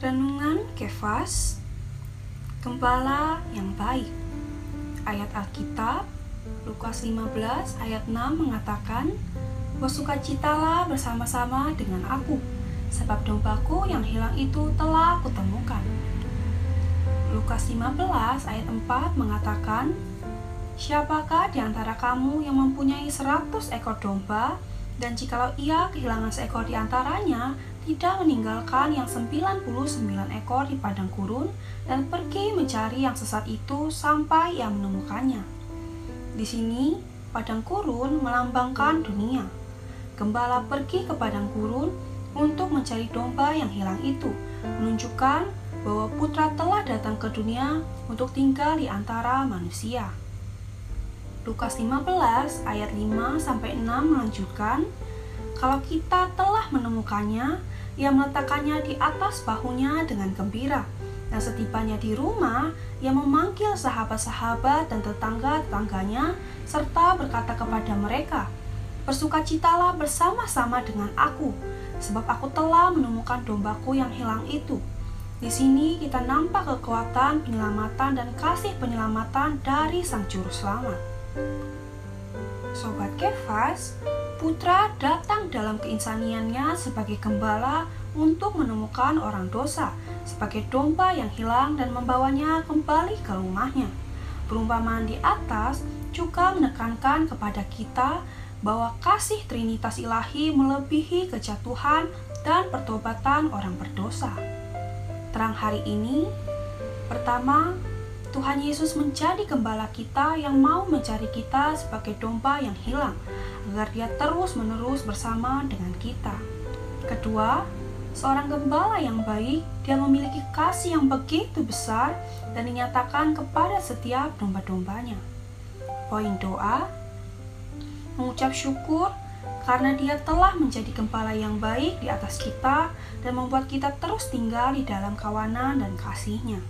Renungan Kefas Gembala yang baik Ayat Alkitab Lukas 15 ayat 6 mengatakan Bersukacitalah bersama-sama dengan aku Sebab dombaku yang hilang itu telah kutemukan. Lukas 15 ayat 4 mengatakan Siapakah di antara kamu yang mempunyai 100 ekor domba dan jikalau ia kehilangan seekor di antaranya, tidak meninggalkan yang 99 ekor di padang gurun dan pergi mencari yang sesat itu sampai ia menemukannya. Di sini, padang gurun melambangkan dunia. Gembala pergi ke padang gurun untuk mencari domba yang hilang itu, menunjukkan bahwa putra telah datang ke dunia untuk tinggal di antara manusia. Lukas 15 ayat 5 sampai 6 melanjutkan, kalau kita telah menemukannya, ia meletakkannya di atas bahunya dengan gembira. Dan setibanya di rumah, ia memanggil sahabat-sahabat dan tetangga-tetangganya serta berkata kepada mereka, Bersukacitalah bersama-sama dengan aku, sebab aku telah menemukan dombaku yang hilang itu. Di sini kita nampak kekuatan penyelamatan dan kasih penyelamatan dari Sang Juru Selamat. Sobat Kefas, Putra datang dalam keinsaniannya sebagai gembala untuk menemukan orang dosa, sebagai domba yang hilang dan membawanya kembali ke rumahnya. Perumpamaan di atas juga menekankan kepada kita bahwa kasih Trinitas Ilahi melebihi kejatuhan dan pertobatan orang berdosa. Terang hari ini, pertama, Tuhan Yesus menjadi gembala kita yang mau mencari kita sebagai domba yang hilang, agar Dia terus-menerus bersama dengan kita. Kedua, seorang gembala yang baik, dia memiliki kasih yang begitu besar dan dinyatakan kepada setiap domba-dombanya. Poin doa, mengucap syukur karena dia telah menjadi gembala yang baik di atas kita dan membuat kita terus tinggal di dalam kawanan dan kasihnya.